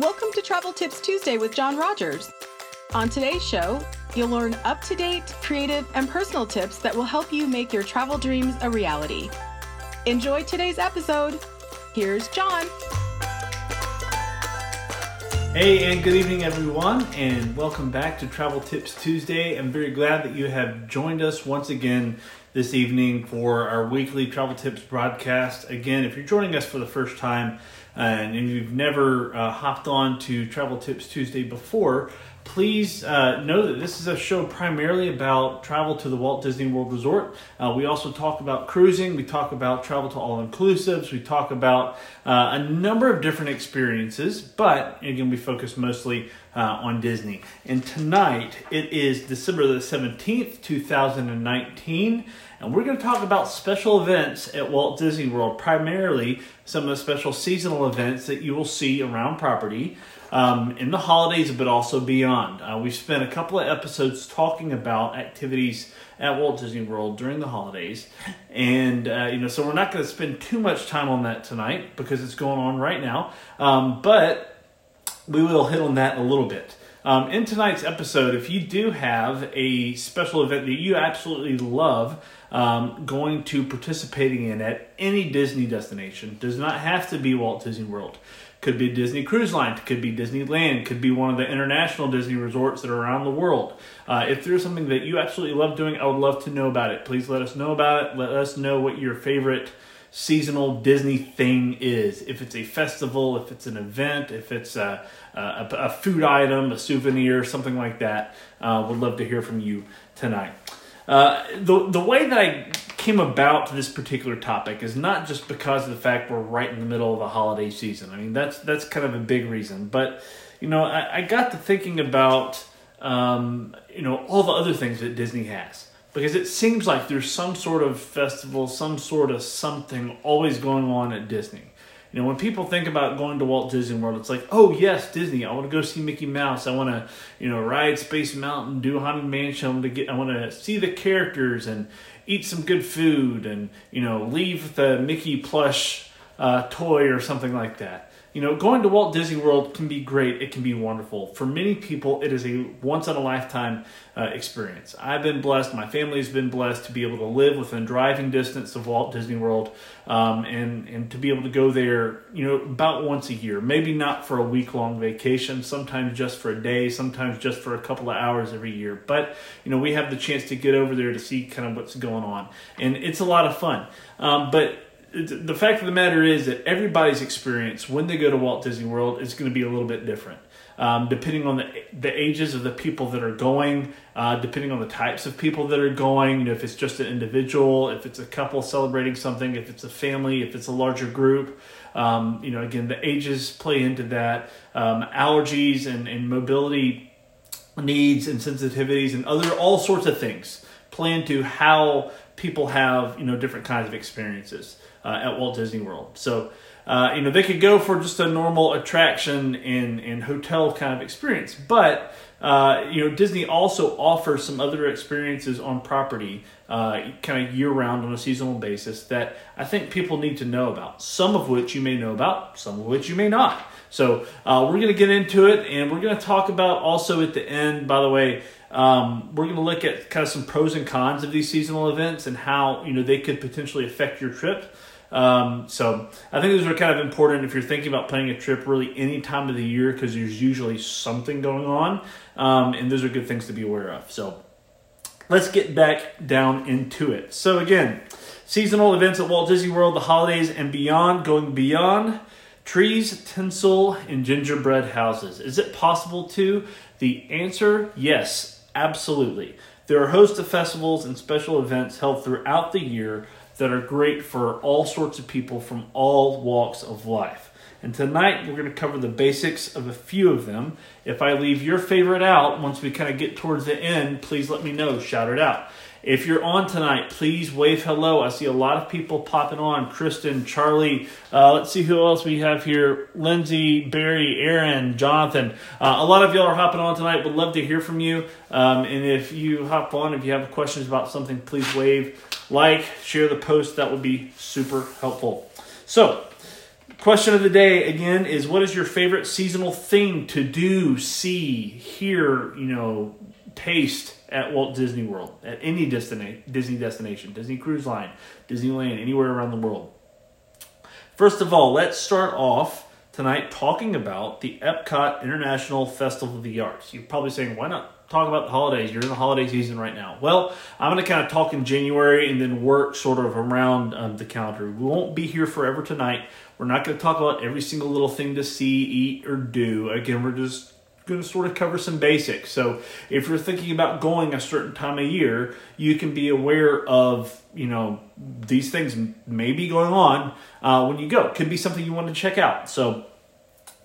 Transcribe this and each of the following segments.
Welcome to Travel Tips Tuesday with John Rogers. On today's show, you'll learn up to date, creative, and personal tips that will help you make your travel dreams a reality. Enjoy today's episode. Here's John. Hey, and good evening, everyone, and welcome back to Travel Tips Tuesday. I'm very glad that you have joined us once again this evening for our weekly Travel Tips broadcast. Again, if you're joining us for the first time, and if you've never uh, hopped on to Travel Tips Tuesday before, please uh, know that this is a show primarily about travel to the Walt Disney World Resort. Uh, we also talk about cruising, we talk about travel to all inclusives, we talk about uh, a number of different experiences, but again, we focus mostly uh, on Disney. And tonight it is December the 17th, 2019. And we're going to talk about special events at Walt Disney World, primarily some of the special seasonal events that you will see around property um, in the holidays, but also beyond. Uh, we've spent a couple of episodes talking about activities at Walt Disney World during the holidays, and uh, you know, so we're not going to spend too much time on that tonight because it's going on right now. Um, but we will hit on that a little bit. Um, in tonight's episode, if you do have a special event that you absolutely love, um, going to participating in at any Disney destination, does not have to be Walt Disney World. Could be Disney Cruise Line, could be Disneyland, could be one of the international Disney resorts that are around the world. Uh, if there's something that you absolutely love doing, I would love to know about it. Please let us know about it. Let us know what your favorite seasonal Disney thing is. If it's a festival, if it's an event, if it's a, a, a food item, a souvenir, something like that, uh, would love to hear from you tonight. Uh, the the way that I came about this particular topic is not just because of the fact we're right in the middle of the holiday season. I mean that's that's kind of a big reason, but you know I, I got to thinking about um, you know all the other things that Disney has because it seems like there's some sort of festival, some sort of something always going on at Disney. You know, when people think about going to Walt Disney World, it's like, oh yes, Disney. I want to go see Mickey Mouse. I want to, you know, ride Space Mountain, do Haunted Mansion. To get. I want to see the characters and eat some good food, and you know, leave the Mickey plush uh, toy or something like that. You know, going to Walt Disney World can be great. It can be wonderful. For many people, it is a once in a lifetime uh, experience. I've been blessed. My family's been blessed to be able to live within driving distance of Walt Disney World, um, and and to be able to go there. You know, about once a year. Maybe not for a week long vacation. Sometimes just for a day. Sometimes just for a couple of hours every year. But you know, we have the chance to get over there to see kind of what's going on, and it's a lot of fun. Um, but the fact of the matter is that everybody's experience when they go to Walt Disney World is going to be a little bit different. Um, depending on the the ages of the people that are going, uh, depending on the types of people that are going, you know, if it's just an individual, if it's a couple celebrating something, if it's a family, if it's a larger group, um, you know, again, the ages play into that. Um, allergies and, and mobility needs and sensitivities and other all sorts of things play into how people have you know different kinds of experiences uh, at Walt Disney World. So, uh, you know, they could go for just a normal attraction and, and hotel kind of experience. But, uh, you know, Disney also offers some other experiences on property uh, kind of year round on a seasonal basis that I think people need to know about. Some of which you may know about, some of which you may not. So, uh, we're going to get into it and we're going to talk about also at the end, by the way, um, we're going to look at kind of some pros and cons of these seasonal events and how you know they could potentially affect your trip. Um, so I think those are kind of important if you're thinking about planning a trip really any time of the year because there's usually something going on, um, and those are good things to be aware of. So let's get back down into it. So again, seasonal events at Walt Disney World, the holidays and beyond, going beyond trees, tinsel, and gingerbread houses. Is it possible to? The answer, yes, absolutely. There are a host of festivals and special events held throughout the year that are great for all sorts of people from all walks of life. And tonight we're going to cover the basics of a few of them. If I leave your favorite out, once we kind of get towards the end, please let me know, shout it out. If you're on tonight, please wave hello. I see a lot of people popping on. Kristen, Charlie, uh, let's see who else we have here. Lindsay, Barry, Aaron, Jonathan. Uh, a lot of y'all are hopping on tonight. Would love to hear from you. Um, and if you hop on, if you have questions about something, please wave, like, share the post. That would be super helpful. So, Question of the day again is what is your favorite seasonal thing to do, see, hear, you know, taste at Walt Disney World, at any Disney destination, Disney Cruise Line, Disneyland, anywhere around the world? First of all, let's start off tonight talking about the Epcot International Festival of the Arts. You're probably saying, why not talk about the holidays? You're in the holiday season right now. Well, I'm going to kind of talk in January and then work sort of around um, the calendar. We won't be here forever tonight. We're not going to talk about every single little thing to see, eat, or do. Again, we're just going to sort of cover some basics. So if you're thinking about going a certain time of year, you can be aware of, you know, these things may be going on uh, when you go. Could be something you want to check out. So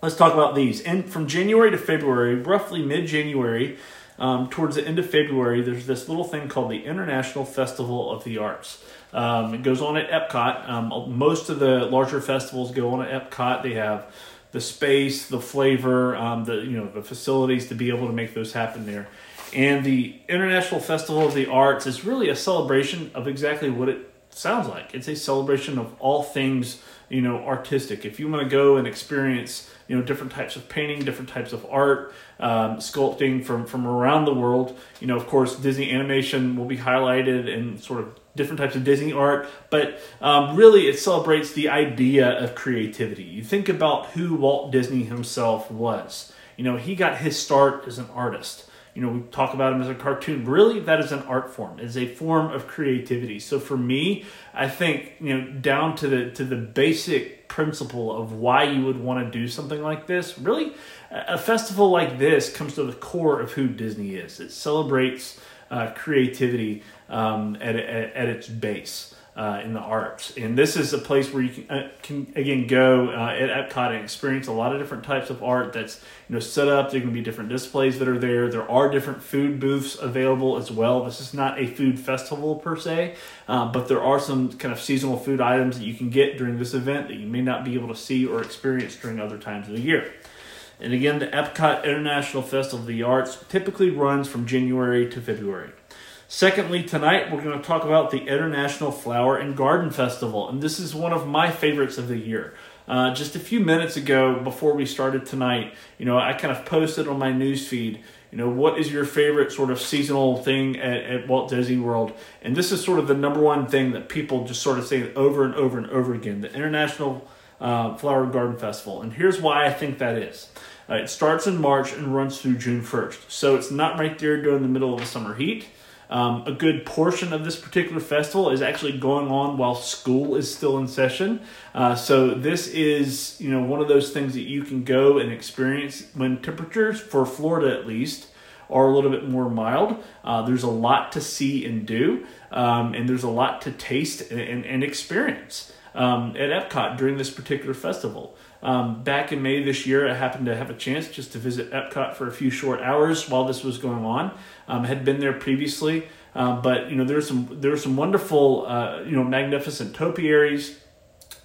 let's talk about these. And from January to February, roughly mid January, um, towards the end of February, there's this little thing called the International Festival of the Arts. Um, it goes on at Epcot. Um, most of the larger festivals go on at Epcot. They have the space, the flavor, um, the you know the facilities to be able to make those happen there. And the International Festival of the Arts is really a celebration of exactly what it sounds like. It's a celebration of all things you know artistic. If you want to go and experience you know different types of painting, different types of art, um, sculpting from from around the world, you know of course Disney animation will be highlighted and sort of different types of Disney art, but um, really it celebrates the idea of creativity. You think about who Walt Disney himself was. You know, he got his start as an artist. You know, we talk about him as a cartoon. Really, that is an art form. It's a form of creativity. So for me, I think you know down to the to the basic principle of why you would want to do something like this. Really, a festival like this comes to the core of who Disney is. It celebrates uh, creativity um, at, at, at, its base. Uh, in the arts, and this is a place where you can, uh, can again go uh, at Epcot and experience a lot of different types of art that's you know set up. There can be different displays that are there. There are different food booths available as well. This is not a food festival per se, uh, but there are some kind of seasonal food items that you can get during this event that you may not be able to see or experience during other times of the year. And again, the Epcot International Festival of the Arts typically runs from January to February. Secondly, tonight we're going to talk about the International Flower and Garden Festival, and this is one of my favorites of the year. Uh, just a few minutes ago, before we started tonight, you know, I kind of posted on my news feed, you know, what is your favorite sort of seasonal thing at, at Walt Disney World? And this is sort of the number one thing that people just sort of say over and over and over again the International uh, Flower and Garden Festival. And here's why I think that is. Uh, it starts in March and runs through June 1st. So it's not right there during the middle of the summer heat. Um, a good portion of this particular festival is actually going on while school is still in session. Uh, so this is, you know, one of those things that you can go and experience when temperatures, for Florida at least, are a little bit more mild. Uh, there's a lot to see and do, um, and there's a lot to taste and, and, and experience um, at Epcot during this particular festival. Um, back in May this year, I happened to have a chance just to visit Epcot for a few short hours while this was going on. Um, had been there previously, uh, but you know there's some there's some wonderful uh, you know magnificent topiaries.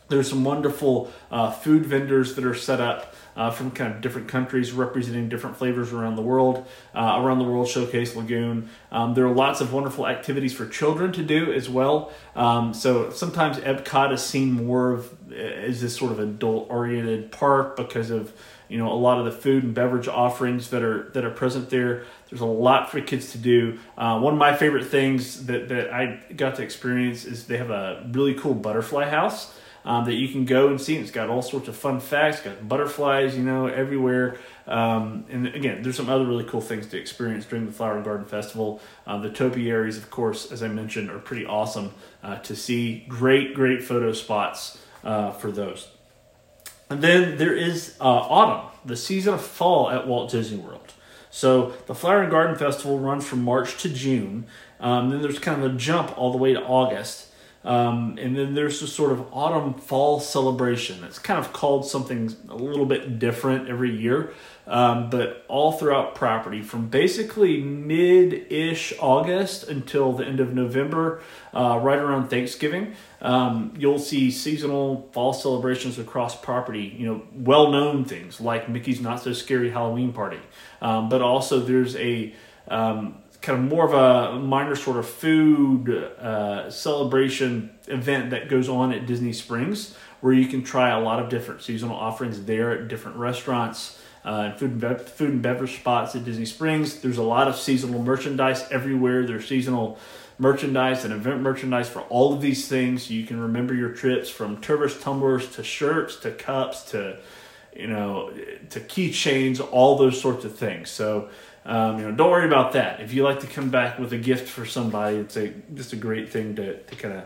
There's some wonderful uh, food vendors that are set up uh, from kind of different countries representing different flavors around the world. Uh, around the World Showcase Lagoon. Um, there are lots of wonderful activities for children to do as well. Um, so sometimes Epcot is seen more of as this sort of adult oriented park because of you know a lot of the food and beverage offerings that are that are present there. There's a lot for kids to do. Uh, one of my favorite things that that I got to experience is they have a really cool butterfly house um, that you can go and see. It's got all sorts of fun facts, it's got butterflies, you know, everywhere. Um, and again, there's some other really cool things to experience during the Flower and Garden Festival. Uh, the topiaries, of course, as I mentioned, are pretty awesome uh, to see. Great, great photo spots uh, for those. And then there is uh, autumn, the season of fall at Walt Disney World. So the Flower and Garden Festival runs from March to June. Um, then there's kind of a jump all the way to August. Um, and then there's this sort of autumn fall celebration. It's kind of called something a little bit different every year, um, but all throughout property from basically mid ish August until the end of November, uh, right around Thanksgiving. Um, you'll see seasonal fall celebrations across property, you know, well known things like Mickey's Not So Scary Halloween Party, um, but also there's a um, kind of more of a minor sort of food uh, celebration event that goes on at Disney Springs where you can try a lot of different seasonal offerings there at different restaurants. Uh, food and be- food and beverage spots at Disney Springs. There's a lot of seasonal merchandise everywhere. There's seasonal merchandise and event merchandise for all of these things. You can remember your trips from tourist tumblers to shirts to cups to you know to keychains, all those sorts of things. So um, you know, don't worry about that. If you like to come back with a gift for somebody, it's a just a great thing to, to kind of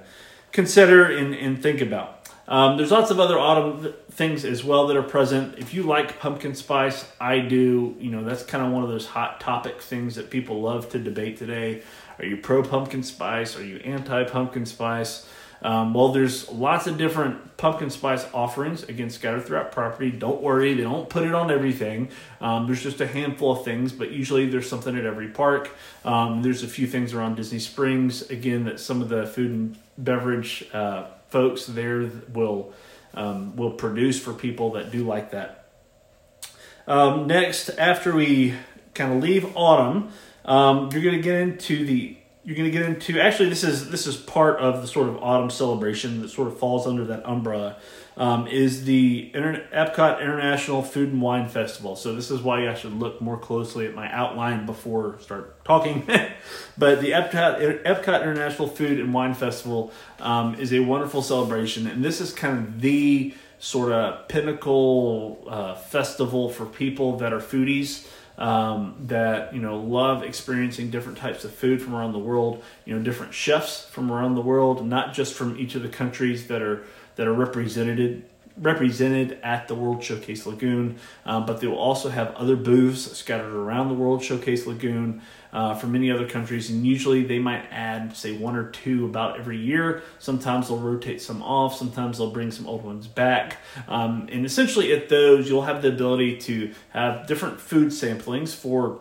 consider and, and think about. Um, there's lots of other autumn things as well that are present. If you like pumpkin spice, I do. You know, that's kind of one of those hot topic things that people love to debate today. Are you pro pumpkin spice? Are you anti pumpkin spice? Um, well, there's lots of different pumpkin spice offerings again scattered throughout property. Don't worry, they don't put it on everything. Um, there's just a handful of things, but usually there's something at every park. Um, there's a few things around Disney Springs again that some of the food and beverage uh, folks there will um, will produce for people that do like that. Um, next, after we kind of leave autumn, um, you're going to get into the you're going to get into actually this is this is part of the sort of autumn celebration that sort of falls under that umbrella um, is the Inter- Epcot International Food and Wine Festival. So this is why I should look more closely at my outline before start talking. but the Epcot Epcot International Food and Wine Festival um, is a wonderful celebration, and this is kind of the sort of pinnacle uh, festival for people that are foodies um, that you know love experiencing different types of food from around the world. You know, different chefs from around the world, not just from each of the countries that are that are represented represented at the World Showcase Lagoon, um, but they will also have other booths scattered around the World Showcase Lagoon uh, from many other countries. And usually they might add, say, one or two about every year. Sometimes they'll rotate some off, sometimes they'll bring some old ones back. Um, and essentially, at those, you'll have the ability to have different food samplings for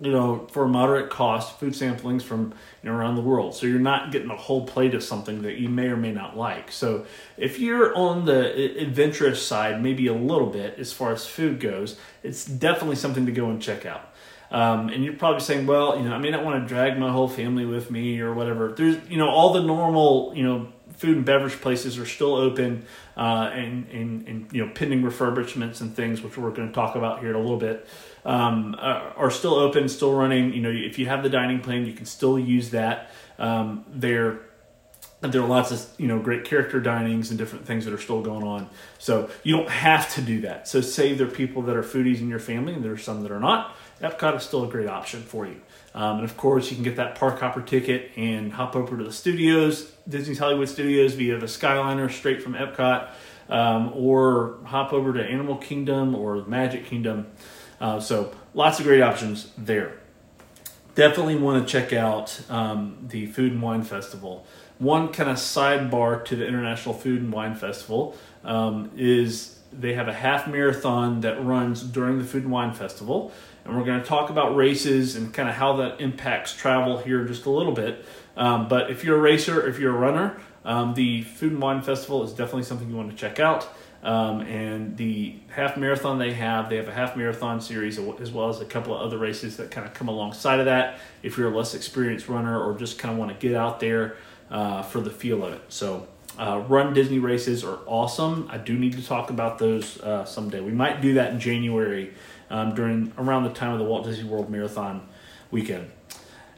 you know, for a moderate cost, food samplings from you know around the world. So you're not getting a whole plate of something that you may or may not like. So if you're on the adventurous side, maybe a little bit as far as food goes, it's definitely something to go and check out. Um, and you're probably saying, well, you know, I may not want to drag my whole family with me or whatever. There's, you know, all the normal, you know, food and beverage places are still open uh, and, and, and, you know, pending refurbishments and things, which we're going to talk about here in a little bit um, uh, are still open, still running. You know, if you have the dining plan, you can still use that. Um, there, there are lots of you know great character dinings and different things that are still going on. So you don't have to do that. So say there are people that are foodies in your family, and there are some that are not. Epcot is still a great option for you. Um, and of course, you can get that park hopper ticket and hop over to the studios, Disney's Hollywood Studios, via the Skyliner straight from Epcot, um, or hop over to Animal Kingdom or Magic Kingdom. Uh, so lots of great options there. Definitely want to check out um, the Food and Wine Festival. One kind of sidebar to the International Food and Wine Festival um, is they have a half marathon that runs during the Food and Wine Festival. And we're going to talk about races and kind of how that impacts travel here just a little bit. Um, but if you're a racer, if you're a runner, um, the Food and Wine Festival is definitely something you want to check out. Um, and the half marathon they have, they have a half marathon series as well as a couple of other races that kind of come alongside of that. If you're a less experienced runner or just kind of want to get out there uh, for the feel of it, so uh, run Disney races are awesome. I do need to talk about those uh, someday. We might do that in January um, during around the time of the Walt Disney World Marathon weekend.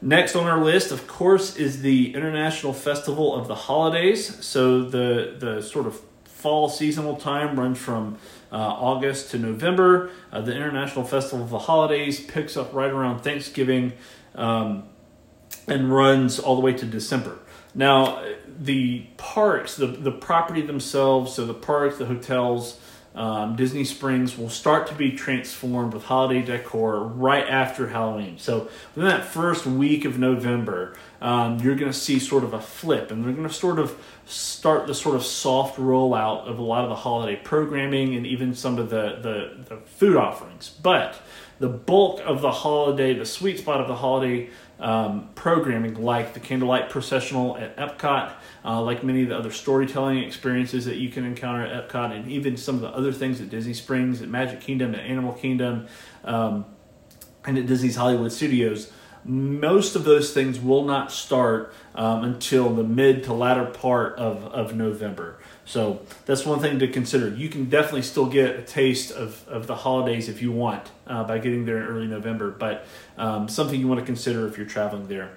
Next on our list, of course, is the International Festival of the Holidays. So the the sort of fall seasonal time runs from uh, August to November. Uh, the International Festival of the Holidays picks up right around Thanksgiving um, and runs all the way to December. Now, the parks, the, the property themselves, so the parks, the hotels, um, Disney Springs will start to be transformed with holiday decor right after Halloween. So within that first week of November, um, you're going to see sort of a flip, and they're going to sort of start the sort of soft rollout of a lot of the holiday programming and even some of the, the, the food offerings. But the bulk of the holiday, the sweet spot of the holiday um, programming, like the candlelight processional at Epcot, uh, like many of the other storytelling experiences that you can encounter at Epcot, and even some of the other things at Disney Springs, at Magic Kingdom, at Animal Kingdom, um, and at Disney's Hollywood Studios. Most of those things will not start um, until the mid to latter part of, of November. So that's one thing to consider. You can definitely still get a taste of, of the holidays if you want uh, by getting there in early November, but um, something you want to consider if you're traveling there.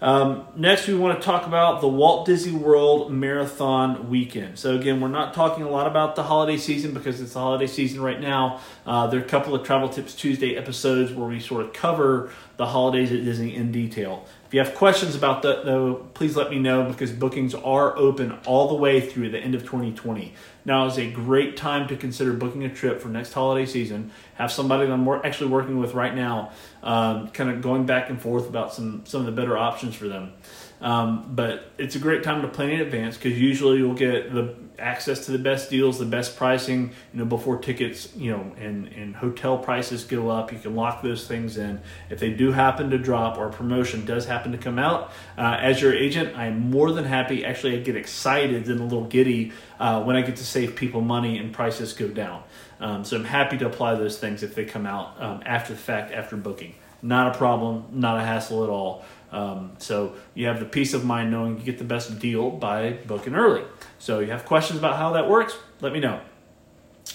Um, next, we want to talk about the Walt Disney World Marathon Weekend. So, again, we're not talking a lot about the holiday season because it's the holiday season right now. Uh, there are a couple of Travel Tips Tuesday episodes where we sort of cover the holidays at Disney in detail. If you have questions about that, though, please let me know because bookings are open all the way through the end of 2020. Now is a great time to consider booking a trip for next holiday season. Have somebody that I'm actually working with right now, um, kind of going back and forth about some some of the better options for them. Um, but it's a great time to plan in advance because usually you'll get the access to the best deals, the best pricing, you know, before tickets, you know, and, and hotel prices go up. You can lock those things in. If they do happen to drop or promotion does happen to come out, uh, as your agent, I'm more than happy. Actually, I get excited and a little giddy uh, when I get to save people money and prices go down. Um, so I'm happy to apply those things if they come out um, after the fact, after booking. Not a problem, not a hassle at all. Um, so you have the peace of mind knowing you get the best deal by booking early. So you have questions about how that works? Let me know.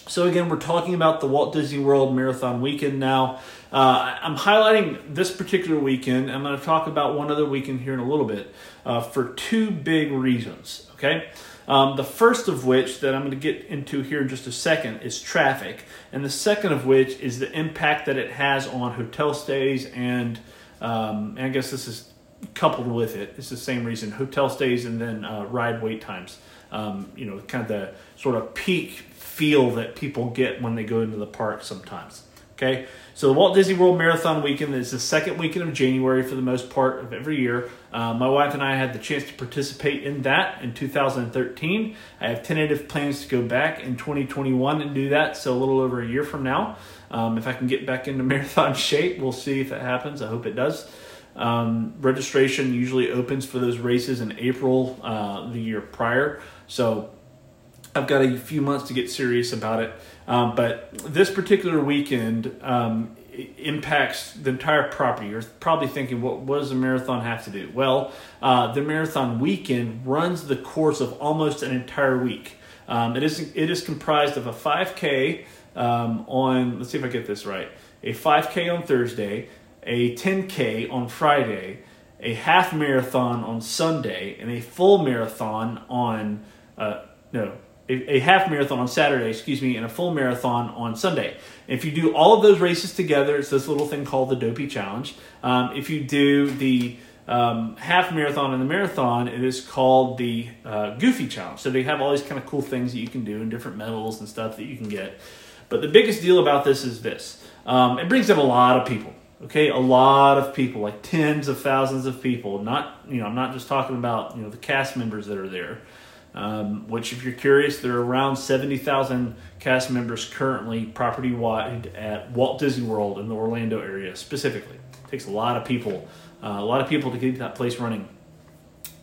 So again, we're talking about the Walt Disney World Marathon Weekend now. Uh, I'm highlighting this particular weekend. I'm going to talk about one other weekend here in a little bit uh, for two big reasons. Okay. Um, the first of which that I'm going to get into here in just a second is traffic, and the second of which is the impact that it has on hotel stays and um, and I guess this is coupled with it. It's the same reason hotel stays and then uh, ride wait times. Um, you know, kind of the sort of peak feel that people get when they go into the park sometimes. Okay, so the Walt Disney World Marathon Weekend is the second weekend of January for the most part of every year. Uh, my wife and I had the chance to participate in that in 2013. I have tentative plans to go back in 2021 and do that, so a little over a year from now. Um, if I can get back into marathon shape, we'll see if it happens. I hope it does. Um, registration usually opens for those races in April uh, the year prior, so I've got a few months to get serious about it. Um, but this particular weekend um, impacts the entire property. You're probably thinking, what, what does a marathon have to do? Well, uh, the marathon weekend runs the course of almost an entire week. Um, it is it is comprised of a 5K um, on. Let's see if I get this right. A 5K on Thursday, a 10K on Friday, a half marathon on Sunday, and a full marathon on uh, no a, a, half marathon on Saturday, excuse me, and a full marathon on Sunday. If you do all of those races together, it's this little thing called the Dopey Challenge. Um, if you do the um, half marathon and the marathon, it is called the uh, Goofy Challenge. So they have all these kind of cool things that you can do and different medals and stuff that you can get. But the biggest deal about this is this um, it brings in a lot of people. Okay, a lot of people, like tens of thousands of people. Not, you know, I'm not just talking about you know the cast members that are there. Um, which, if you're curious, there are around 70,000 cast members currently property wide at Walt Disney World in the Orlando area specifically. It takes a lot of people, uh, a lot of people to keep that place running.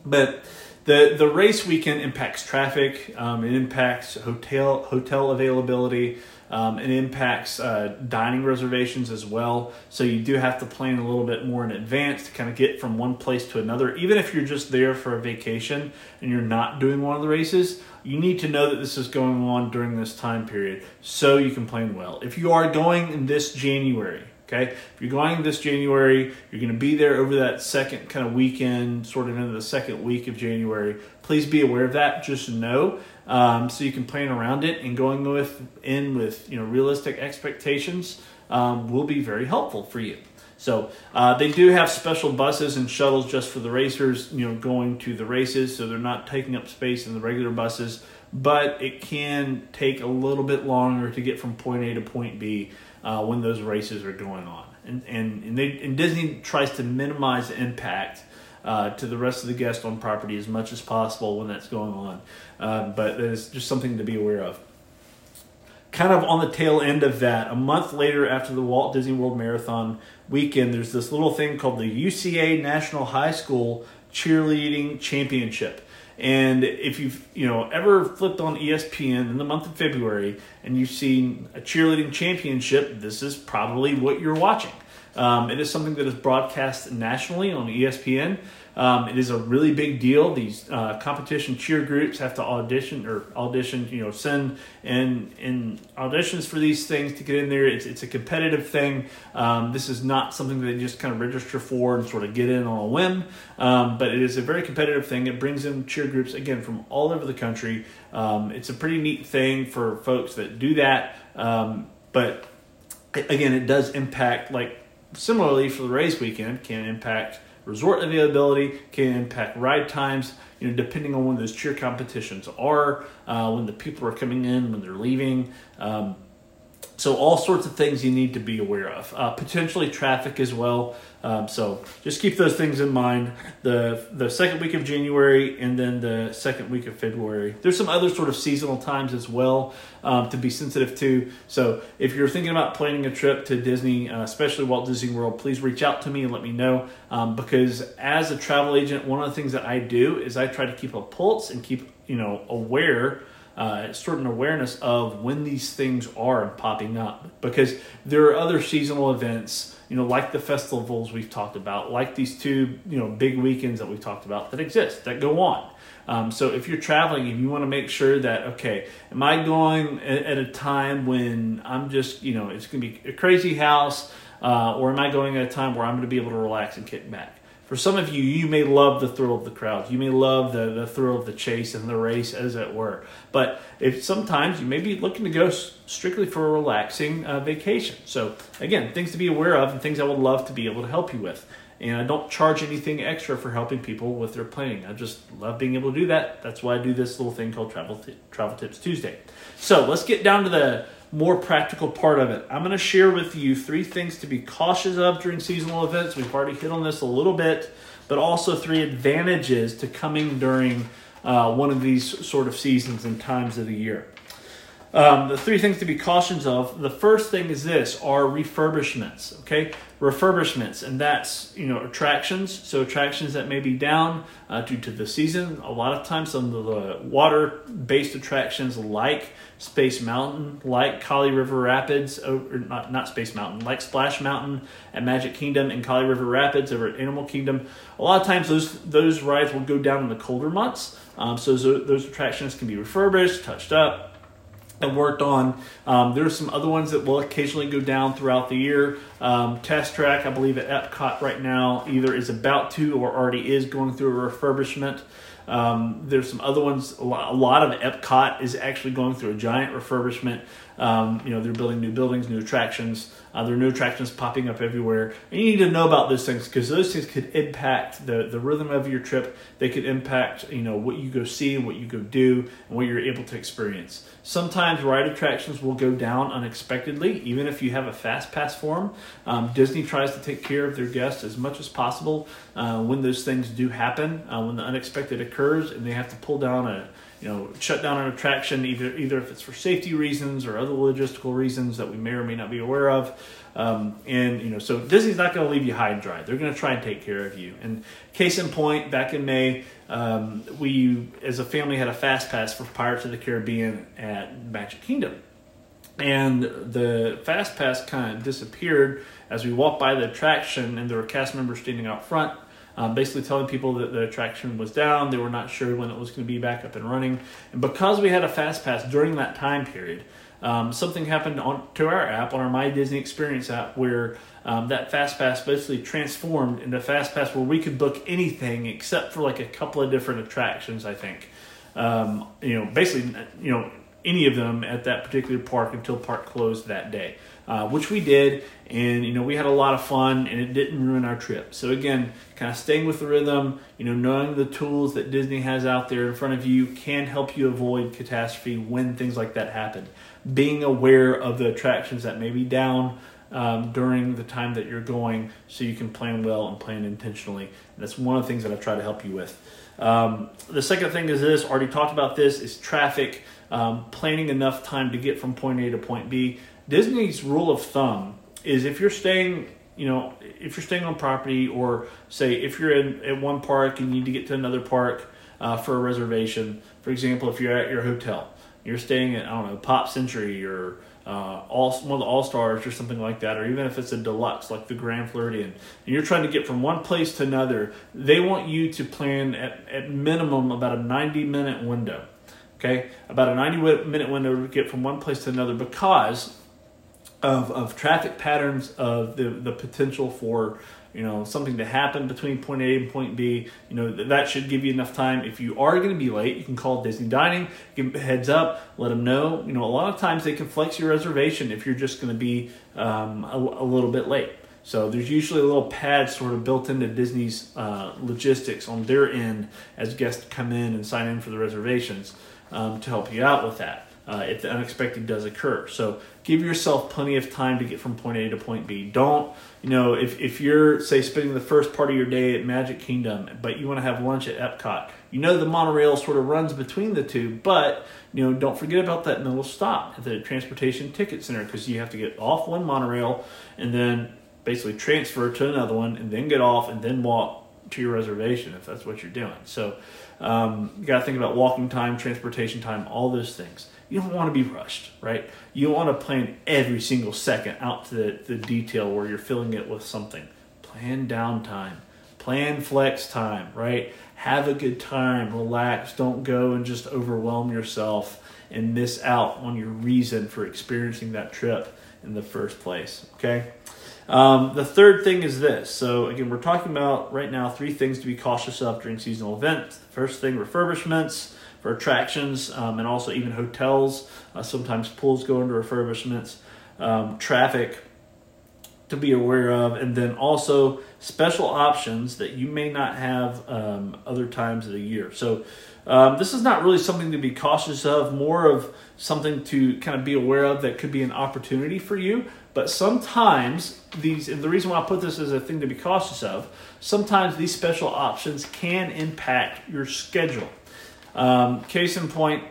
But the the race weekend impacts traffic. Um, it impacts hotel hotel availability. Um, it impacts uh, dining reservations as well. So you do have to plan a little bit more in advance to kind of get from one place to another. Even if you're just there for a vacation and you're not doing one of the races, you need to know that this is going on during this time period so you can plan well. If you are going in this January, Okay, if you're going this January, you're going to be there over that second kind of weekend, sort of into the second week of January. Please be aware of that. Just know um, so you can plan around it and going with in with you know realistic expectations um, will be very helpful for you. So uh, they do have special buses and shuttles just for the racers, you know, going to the races, so they're not taking up space in the regular buses. But it can take a little bit longer to get from point A to point B uh, when those races are going on. And and and, they, and Disney tries to minimize the impact uh, to the rest of the guests on property as much as possible when that's going on. Uh, but it's just something to be aware of. Kind of on the tail end of that, a month later after the Walt Disney World Marathon weekend, there's this little thing called the UCA National High School Cheerleading Championship. And if you've you know ever flipped on ESPN in the month of February and you've seen a cheerleading championship, this is probably what you're watching. Um, it is something that is broadcast nationally on ESPN. Um, it is a really big deal. These uh, competition cheer groups have to audition or audition, you know, send in in auditions for these things to get in there. It's it's a competitive thing. Um, this is not something that they just kind of register for and sort of get in on a whim. Um, but it is a very competitive thing. It brings in cheer groups again from all over the country. Um, it's a pretty neat thing for folks that do that. Um, but again, it does impact like similarly for the race weekend can impact resort availability, can impact ride times, you know, depending on when those cheer competitions are, uh, when the people are coming in, when they're leaving. Um, so all sorts of things you need to be aware of. Uh, potentially traffic as well. Um, so just keep those things in mind. The the second week of January and then the second week of February. There's some other sort of seasonal times as well um, to be sensitive to. So if you're thinking about planning a trip to Disney, uh, especially Walt Disney World, please reach out to me and let me know. Um, because as a travel agent, one of the things that I do is I try to keep a pulse and keep you know aware uh, certain awareness of when these things are popping up. Because there are other seasonal events you know like the festivals we've talked about like these two you know big weekends that we've talked about that exist that go on. Um, so if you're traveling and you want to make sure that okay am i going at, at a time when i'm just you know it's going to be a crazy house uh, or am i going at a time where i'm going to be able to relax and kick back for some of you, you may love the thrill of the crowd. You may love the, the thrill of the chase and the race, as it were. But if sometimes you may be looking to go strictly for a relaxing uh, vacation. So again, things to be aware of and things I would love to be able to help you with. And I don't charge anything extra for helping people with their planning. I just love being able to do that. That's why I do this little thing called Travel t- Travel Tips Tuesday. So let's get down to the more practical part of it. I'm going to share with you three things to be cautious of during seasonal events. We've already hit on this a little bit, but also three advantages to coming during uh, one of these sort of seasons and times of the year. Um, the three things to be cautious of. The first thing is this: are refurbishments. Okay, refurbishments, and that's you know attractions. So attractions that may be down uh, due to the season. A lot of times, some of the water-based attractions like Space Mountain, like Kali River Rapids, or not not Space Mountain, like Splash Mountain at Magic Kingdom and Kali River Rapids over at Animal Kingdom. A lot of times, those those rides will go down in the colder months. Um, so those, those attractions can be refurbished, touched up and worked on. Um, there are some other ones that will occasionally go down throughout the year. Um, Test Track, I believe, at Epcot right now either is about to or already is going through a refurbishment. Um, there's some other ones. A lot, of Epcot is actually going through a giant refurbishment. Um, you know, they're building new buildings, new attractions. Uh, there are new attractions popping up everywhere. And you need to know about those things because those things could impact the, the rhythm of your trip. They could impact, you know, what you go see and what you go do and what you're able to experience. Sometimes ride attractions will go down unexpectedly, even if you have a fast pass form. Um, Disney tries to take care of their guests as much as possible uh, when those things do happen, uh, when the unexpected occurs, and they have to pull down a you know, shut down an attraction either either if it's for safety reasons or other logistical reasons that we may or may not be aware of. Um, and you know, so Disney's not going to leave you high and dry. They're going to try and take care of you. And case in point, back in May, um, we as a family had a fast pass for Pirates of the Caribbean at Magic Kingdom, and the fast pass kind of disappeared as we walked by the attraction, and there were cast members standing out front um, basically telling people that the attraction was down. They were not sure when it was going to be back up and running. And because we had a fast pass during that time period, um, something happened on to our app on our My Disney Experience app where um, that fast pass basically transformed into fast pass where we could book anything except for like a couple of different attractions. I think, um, you know, basically, you know, any of them at that particular park until park closed that day uh, which we did, and you know we had a lot of fun, and it didn't ruin our trip. So again, kind of staying with the rhythm, you know, knowing the tools that Disney has out there in front of you can help you avoid catastrophe when things like that happen. Being aware of the attractions that may be down. Um, during the time that you're going, so you can plan well and plan intentionally. And that's one of the things that I've tried to help you with. Um, the second thing is this, already talked about this, is traffic, um, planning enough time to get from point A to point B. Disney's rule of thumb is if you're staying, you know, if you're staying on property, or say if you're in at one park and you need to get to another park uh, for a reservation, for example, if you're at your hotel, you're staying at I don't know Pop Century or uh, all one of the All Stars or something like that, or even if it's a deluxe like the Grand Floridian, and you're trying to get from one place to another, they want you to plan at, at minimum about a 90 minute window. Okay, about a 90 minute window to get from one place to another because of, of traffic patterns, of the, the potential for you know something to happen between point A and point B. You know that should give you enough time. If you are going to be late, you can call Disney Dining, give heads up, let them know. You know a lot of times they can flex your reservation if you're just going to be um, a, a, little bit late. So there's usually a little pad sort of built into Disney's uh, logistics on their end as guests come in and sign in for the reservations um, to help you out with that. Uh, if the unexpected does occur. So give yourself plenty of time to get from point A to point B. Don't, you know, if, if you're, say, spending the first part of your day at Magic Kingdom, but you want to have lunch at Epcot, you know the monorail sort of runs between the two, but, you know, don't forget about that middle stop at the Transportation Ticket Center because you have to get off one monorail and then basically transfer to another one and then get off and then walk to your reservation if that's what you're doing. So um, you got to think about walking time, transportation time, all those things you don't want to be rushed, right? You want to plan every single second out to the, the detail where you're filling it with something. Plan downtime, plan flex time, right? Have a good time, relax, don't go and just overwhelm yourself and miss out on your reason for experiencing that trip in the first place, okay? Um, the third thing is this. So, again, we're talking about right now three things to be cautious of during seasonal events. First thing, refurbishments for attractions um, and also even hotels. Uh, sometimes pools go into refurbishments, um, traffic to be aware of, and then also special options that you may not have um, other times of the year. So, um, this is not really something to be cautious of, more of something to kind of be aware of that could be an opportunity for you. But sometimes these, and the reason why I put this as a thing to be cautious of, sometimes these special options can impact your schedule. Um, case in point,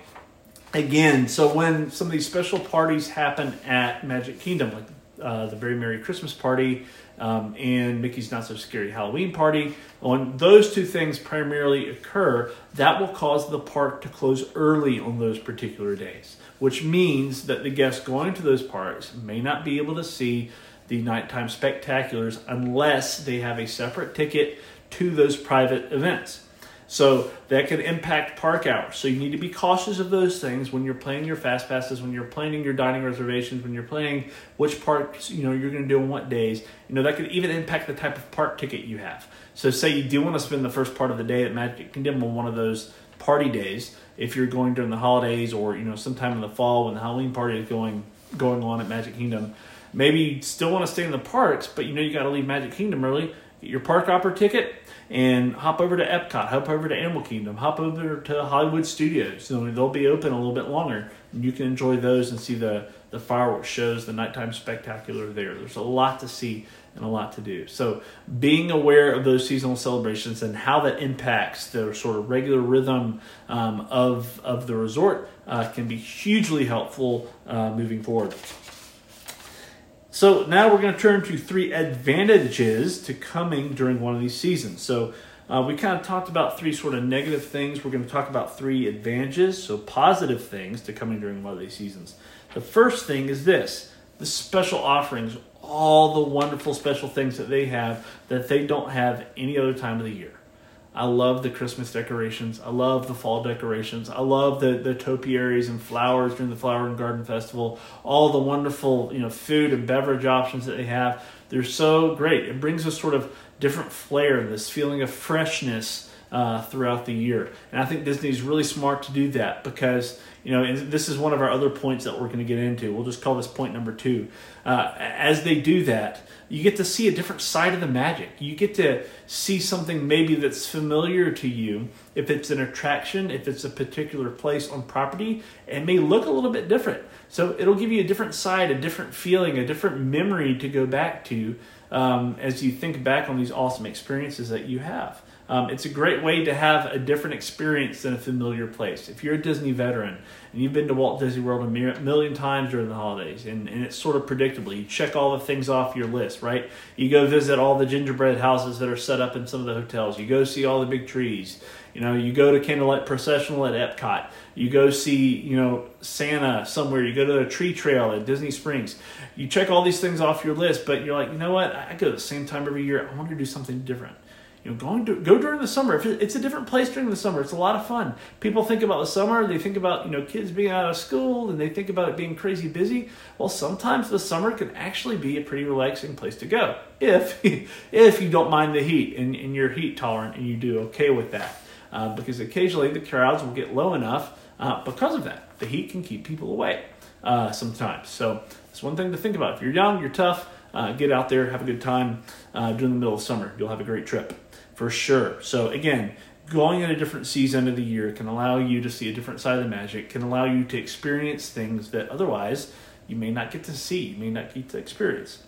again, so when some of these special parties happen at Magic Kingdom, like uh, the Very Merry Christmas Party um, and Mickey's Not So Scary Halloween Party, when those two things primarily occur, that will cause the park to close early on those particular days, which means that the guests going to those parks may not be able to see the nighttime spectaculars unless they have a separate ticket to those private events. So that can impact park hours. So you need to be cautious of those things when you're planning your fast passes, when you're planning your dining reservations, when you're planning which parks you know you're going to do on what days. You know that could even impact the type of park ticket you have. So say you do want to spend the first part of the day at Magic Kingdom on one of those party days, if you're going during the holidays or you know sometime in the fall when the Halloween party is going going on at Magic Kingdom, maybe you still want to stay in the parks, but you know you got to leave Magic Kingdom early. Get your park hopper ticket and hop over to Epcot, hop over to Animal Kingdom, hop over to Hollywood Studios. They'll be open a little bit longer, and you can enjoy those and see the the fireworks shows, the nighttime spectacular there. There's a lot to see and a lot to do. So being aware of those seasonal celebrations and how that impacts the sort of regular rhythm um, of of the resort uh, can be hugely helpful uh, moving forward. So now we're going to turn to three advantages to coming during one of these seasons. So uh, we kind of talked about three sort of negative things. We're going to talk about three advantages, so positive things to coming during one of these seasons. The first thing is this the special offerings, all the wonderful special things that they have that they don't have any other time of the year. I love the Christmas decorations. I love the fall decorations. I love the, the topiaries and flowers during the Flower and Garden Festival. All the wonderful, you know, food and beverage options that they have. They're so great. It brings a sort of different flair, this feeling of freshness uh, throughout the year. And I think Disney's really smart to do that because, you know, and this is one of our other points that we're going to get into. We'll just call this point number two. Uh, as they do that, you get to see a different side of the magic. You get to see something maybe that's familiar to you. If it's an attraction, if it's a particular place on property, it may look a little bit different. So it'll give you a different side, a different feeling, a different memory to go back to um, as you think back on these awesome experiences that you have. Um, it's a great way to have a different experience than a familiar place. If you're a Disney veteran and you've been to Walt Disney World a million times during the holidays and, and it's sort of predictable, you check all the things off your list, right? You go visit all the gingerbread houses that are set up in some of the hotels, you go see all the big trees, you know, you go to Candlelight Processional at Epcot, you go see, you know, Santa somewhere, you go to a tree trail at Disney Springs. You check all these things off your list, but you're like, you know what? I go the same time every year. I want to do something different you know, going to go during the summer. If it's a different place during the summer, it's a lot of fun. People think about the summer, they think about you know kids being out of school, and they think about it being crazy busy. Well, sometimes the summer can actually be a pretty relaxing place to go if if you don't mind the heat and, and you're heat tolerant and you do okay with that. Uh, because occasionally the crowds will get low enough uh, because of that. The heat can keep people away uh, sometimes. So it's one thing to think about. If you're young, you're tough. Uh, get out there, have a good time uh, during the middle of summer. You'll have a great trip for sure. So again, going in a different season of the year can allow you to see a different side of the magic, can allow you to experience things that otherwise you may not get to see, you may not get to experience.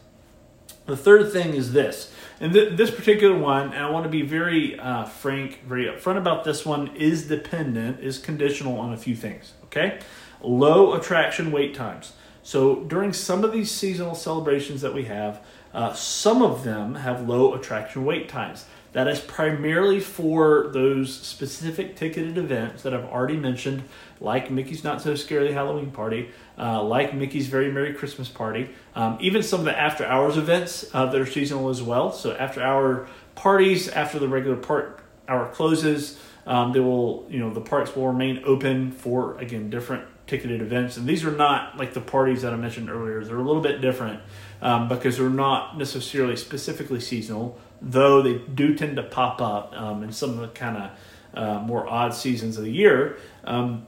The third thing is this, and th- this particular one, and I want to be very uh, frank, very upfront about this one, is dependent, is conditional on a few things. Okay, low attraction wait times. So during some of these seasonal celebrations that we have, uh, some of them have low attraction wait times. That is primarily for those specific ticketed events that I've already mentioned, like Mickey's Not So Scary Halloween Party, uh, like Mickey's Very Merry Christmas Party, um, even some of the after hours events uh, that are seasonal as well. So after hour parties, after the regular part hour closes, um, they will, you know, the parks will remain open for again different ticketed events. And these are not like the parties that I mentioned earlier. They're a little bit different um, because they're not necessarily specifically seasonal though they do tend to pop up um, in some of the kind of uh, more odd seasons of the year. Um,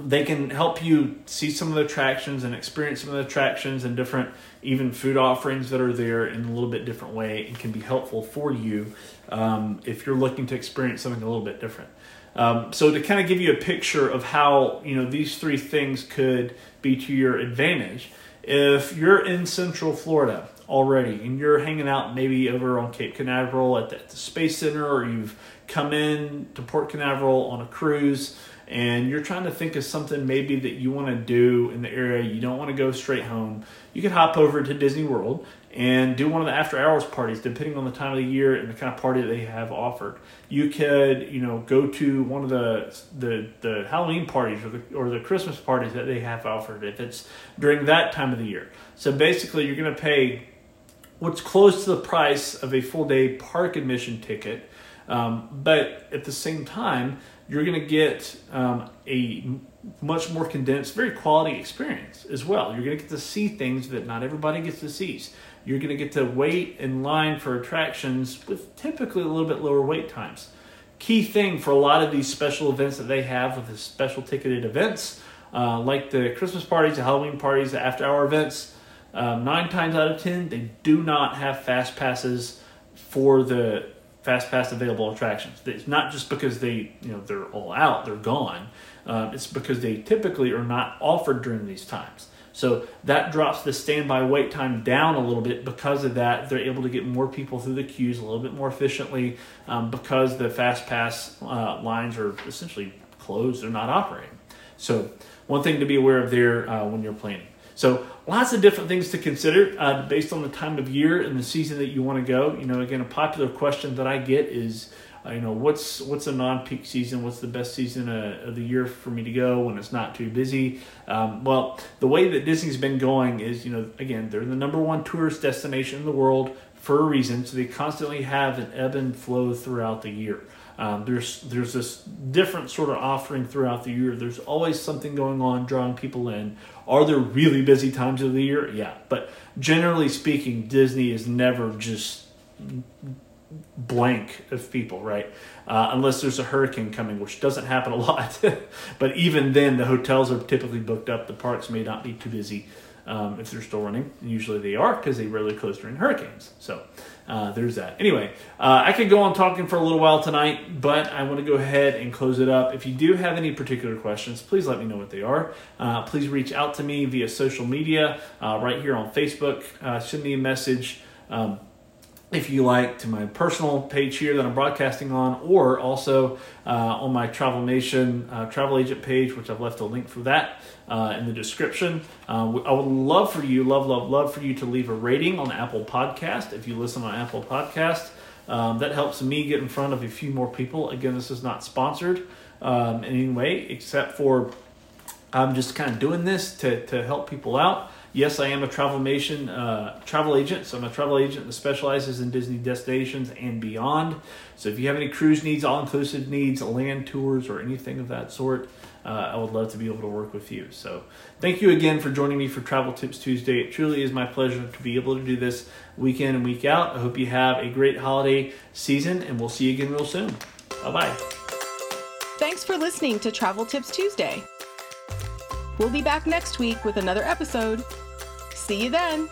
they can help you see some of the attractions and experience some of the attractions and different even food offerings that are there in a little bit different way and can be helpful for you um, if you're looking to experience something a little bit different. Um, so to kind of give you a picture of how you know these three things could be to your advantage, if you're in Central Florida already and you're hanging out maybe over on Cape Canaveral at the, at the Space Center or you've come in to Port Canaveral on a cruise and you're trying to think of something maybe that you want to do in the area, you don't want to go straight home, you could hop over to Disney World and do one of the after hours parties, depending on the time of the year and the kind of party they have offered. You could, you know, go to one of the the, the Halloween parties or the or the Christmas parties that they have offered if it's during that time of the year. So basically, you're going to pay what's close to the price of a full day park admission ticket. Um, but at the same time, you're going to get um, a much more condensed, very quality experience as well. You're going to get to see things that not everybody gets to see. You're going to get to wait in line for attractions with typically a little bit lower wait times. Key thing for a lot of these special events that they have with the special ticketed events, uh, like the Christmas parties, the Halloween parties, the after hour events, um, nine times out of ten, they do not have fast passes for the fast pass available attractions. It's not just because they, you know, they're all out, they're gone. Uh, it's because they typically are not offered during these times. So that drops the standby wait time down a little bit. Because of that, they're able to get more people through the queues a little bit more efficiently um, because the fast pass uh, lines are essentially closed; they're not operating. So one thing to be aware of there uh, when you're planning. So lots of different things to consider uh, based on the time of year and the season that you want to go. You know, again, a popular question that I get is, you know, what's what's a non-peak season? What's the best season uh, of the year for me to go when it's not too busy? Um, well, the way that Disney's been going is, you know, again, they're the number one tourist destination in the world for a reason. So they constantly have an ebb and flow throughout the year. Um, there's there's this different sort of offering throughout the year. There's always something going on, drawing people in. Are there really busy times of the year? Yeah, but generally speaking, Disney is never just blank of people, right? Uh, unless there's a hurricane coming, which doesn't happen a lot. but even then, the hotels are typically booked up. The parks may not be too busy um, if they're still running. And usually they are because they rarely close during hurricanes. So uh, there's that. Anyway, uh, I could go on talking for a little while tonight, but I want to go ahead and close it up. If you do have any particular questions, please let me know what they are. Uh, please reach out to me via social media, uh, right here on Facebook. Uh, send me a message. Um, if you like, to my personal page here that I'm broadcasting on, or also uh, on my Travel Nation uh, travel agent page, which I've left a link for that uh, in the description. Uh, I would love for you, love, love, love for you to leave a rating on Apple Podcast if you listen on Apple Podcast. Um, that helps me get in front of a few more people. Again, this is not sponsored um, in any way, except for I'm just kind of doing this to, to help people out. Yes, I am a travel nation uh, travel agent. So I'm a travel agent that specializes in Disney destinations and beyond. So if you have any cruise needs, all inclusive needs, land tours, or anything of that sort, uh, I would love to be able to work with you. So thank you again for joining me for Travel Tips Tuesday. It truly is my pleasure to be able to do this week in and week out. I hope you have a great holiday season, and we'll see you again real soon. Bye bye. Thanks for listening to Travel Tips Tuesday. We'll be back next week with another episode. See you then.